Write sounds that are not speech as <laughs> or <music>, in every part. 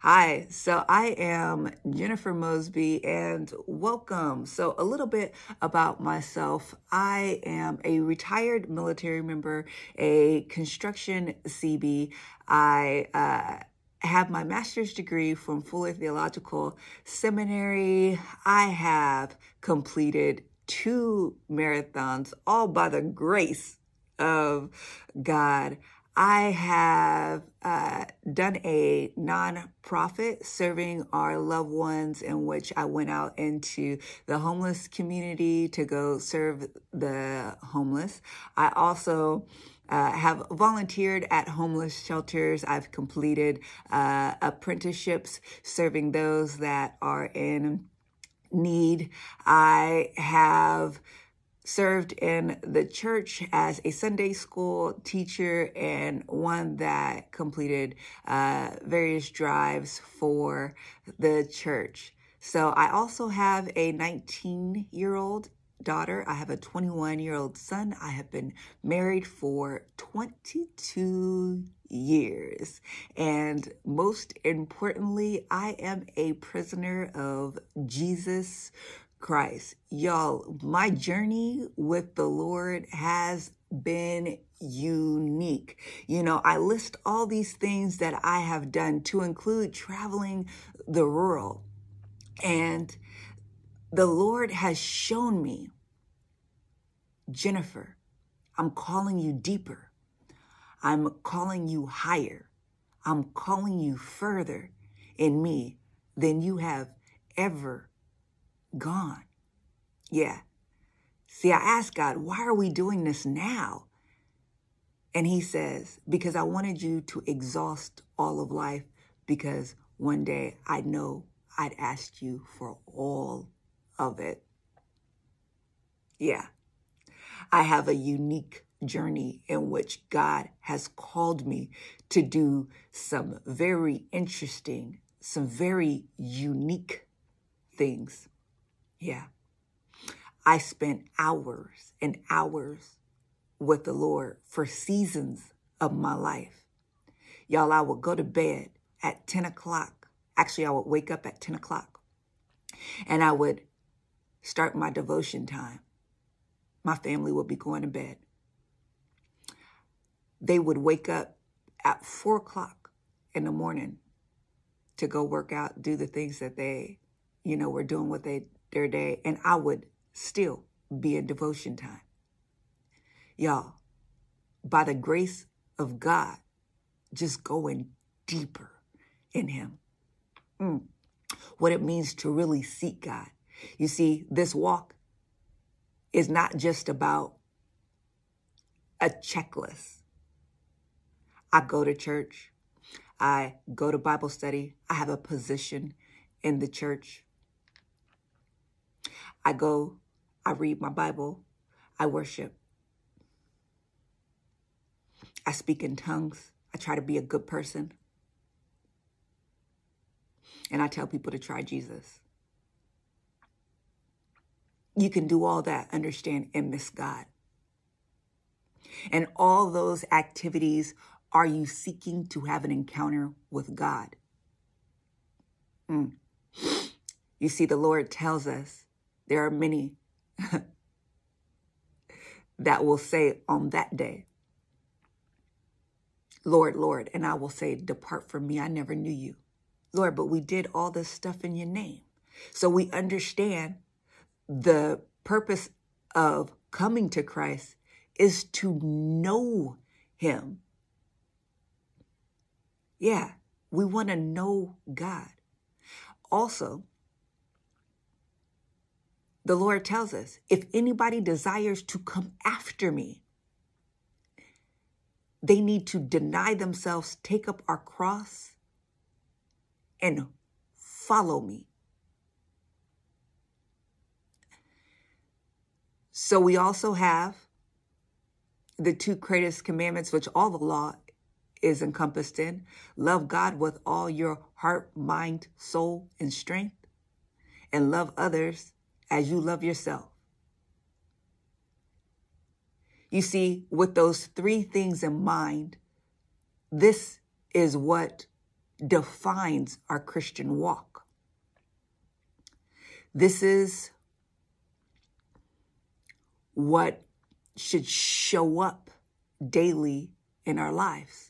Hi, so I am Jennifer Mosby and welcome. So, a little bit about myself. I am a retired military member, a construction CB. I uh, have my master's degree from Fuller Theological Seminary. I have completed two marathons, all by the grace of God. I have uh, done a nonprofit serving our loved ones, in which I went out into the homeless community to go serve the homeless. I also uh, have volunteered at homeless shelters. I've completed uh, apprenticeships serving those that are in need. I have served in the church as a Sunday school teacher and one that completed uh, various drives for the church. So I also have a 19 year old daughter. I have a 21 year old son. I have been married for 22 years. And most importantly, I am a prisoner of Jesus Christ. Y'all, my journey with the Lord has been unique. You know, I list all these things that I have done to include traveling the rural. And the Lord has shown me, Jennifer, I'm calling you deeper. I'm calling you higher. I'm calling you further in me than you have ever gone. Yeah. See, I asked God, why are we doing this now? And he says, because I wanted you to exhaust all of life because one day I know I'd asked you for all of it. Yeah. I have a unique journey in which God has called me to do some very interesting, some very unique things. Yeah. I spent hours and hours with the Lord for seasons of my life. Y'all, I would go to bed at 10 o'clock. Actually, I would wake up at 10 o'clock and I would start my devotion time. My family would be going to bed. They would wake up at four o'clock in the morning to go work out, do the things that they, you know, were doing what they their day, and I would still be in devotion time. Y'all, by the grace of God, just going deeper in Him. Mm. What it means to really seek God. You see, this walk is not just about a checklist. I go to church. I go to Bible study. I have a position in the church. I go, I read my Bible, I worship. I speak in tongues. I try to be a good person. And I tell people to try Jesus. You can do all that, understand, and miss God. And all those activities, are you seeking to have an encounter with God? Mm. You see, the Lord tells us there are many that will say on that day, Lord, Lord, and I will say, Depart from me, I never knew you. Lord, but we did all this stuff in your name. So we understand the purpose of coming to Christ is to know him. Yeah, we want to know God. Also, the Lord tells us if anybody desires to come after me, they need to deny themselves, take up our cross, and follow me. So we also have the two greatest commandments, which all the law is encompassed in love God with all your heart, mind, soul, and strength, and love others as you love yourself. You see, with those three things in mind, this is what defines our Christian walk. This is what should show up daily in our lives.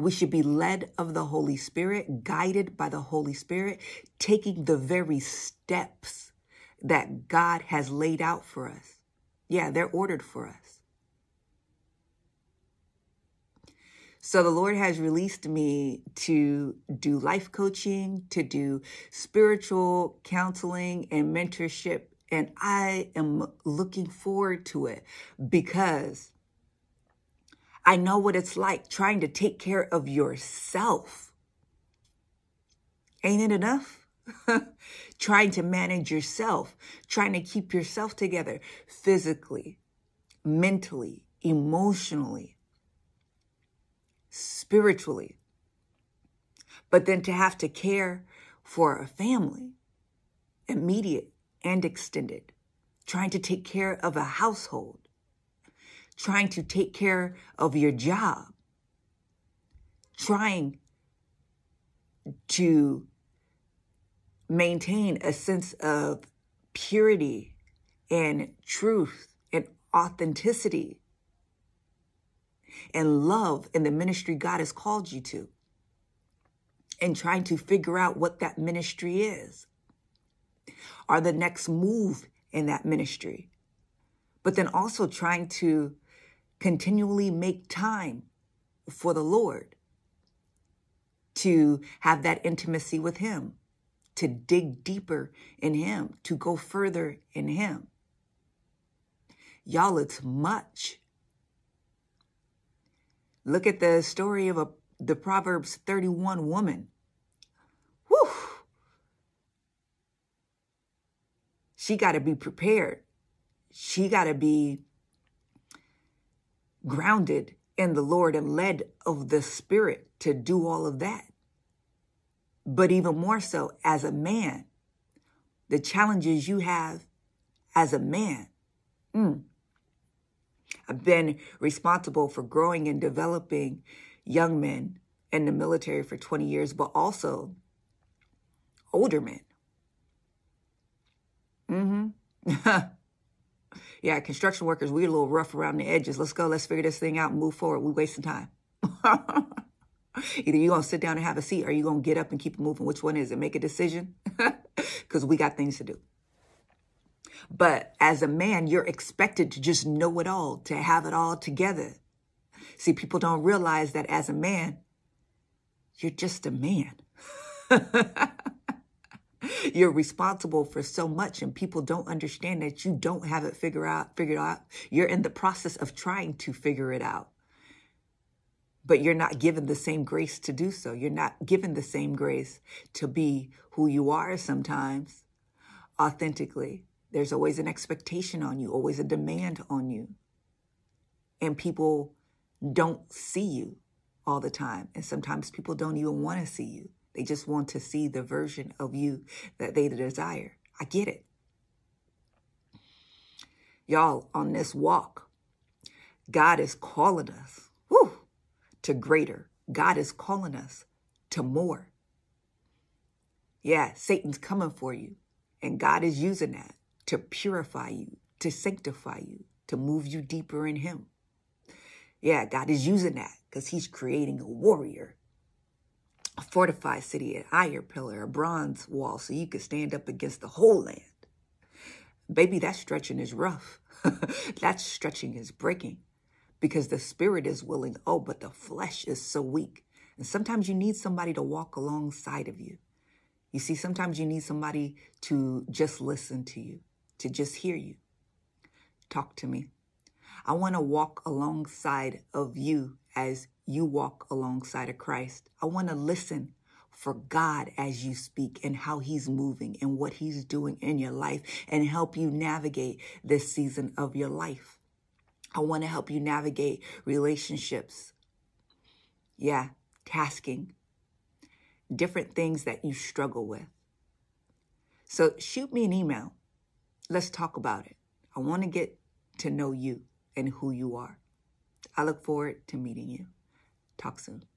We should be led of the Holy Spirit, guided by the Holy Spirit, taking the very steps that God has laid out for us. Yeah, they're ordered for us. So the Lord has released me to do life coaching, to do spiritual counseling and mentorship. And I am looking forward to it because I know what it's like trying to take care of yourself. Ain't it enough? <laughs> trying to manage yourself, trying to keep yourself together physically, mentally, emotionally, spiritually. But then to have to care for a family, immediate and extended, trying to take care of a household, trying to take care of your job, trying to maintain a sense of purity and truth and authenticity and love in the ministry God has called you to and trying to figure out what that ministry is or the next move in that ministry. But then also trying to continually make time for the Lord to have that intimacy with Him, to dig deeper in Him, to go further in Him. Y'all, it's much. Look at the story of a, the Proverbs 31 woman. Whew. She got to be prepared. She got to be grounded in the Lord and led of the Spirit to do all of that. But even more so, as a man, the challenges you have as a man. Mm, I've been responsible for growing and developing young men in the military for 20 years, but also older men. Mm-hmm. <laughs> yeah, construction workers, we're a little rough around the edges. Let's go. Let's figure this thing out and move forward. We're wasting time. <laughs> Either you're going to sit down and have a seat or you're going to get up and keep moving. Which one is it? Make a decision <laughs> because we got things to do. But as a man, you're expected to just know it all, to have it all together. See, people don't realize that as a man, you're just a man. <laughs> <laughs> You're responsible for so much and people don't understand that you don't have it figured out, figured out. You're in the process of trying to figure it out. But you're not given the same grace to do so. You're not given the same grace to be who you are sometimes authentically. There's always an expectation on you, always a demand on you. And people don't see you all the time. And sometimes people don't even want to see you. They just want to see the version of you that they desire. I get it. Y'all, on this walk, God is calling us whew, to greater. God is calling us to more. Yeah, Satan's coming for you, and God is using that to purify you, to sanctify you, to move you deeper in Him. Yeah, God is using that because He's creating a warrior a fortified city, an iron pillar, a bronze wall, so you could stand up against the whole land. Baby, that stretching is rough. <laughs> that stretching is breaking because the spirit is willing. Oh, but the flesh is so weak. And sometimes you need somebody to walk alongside of you. You see, sometimes you need somebody to just listen to you, to just hear you. Talk to me. I want to walk alongside of you as you walk alongside of Christ. I want to listen for God as you speak and how He's moving and what He's doing in your life and help you navigate this season of your life. I want to help you navigate relationships. Yeah, tasking, different things that you struggle with. So shoot me an email. Let's talk about it. I want to get to know you and who you are. I look forward to meeting you. Talk soon.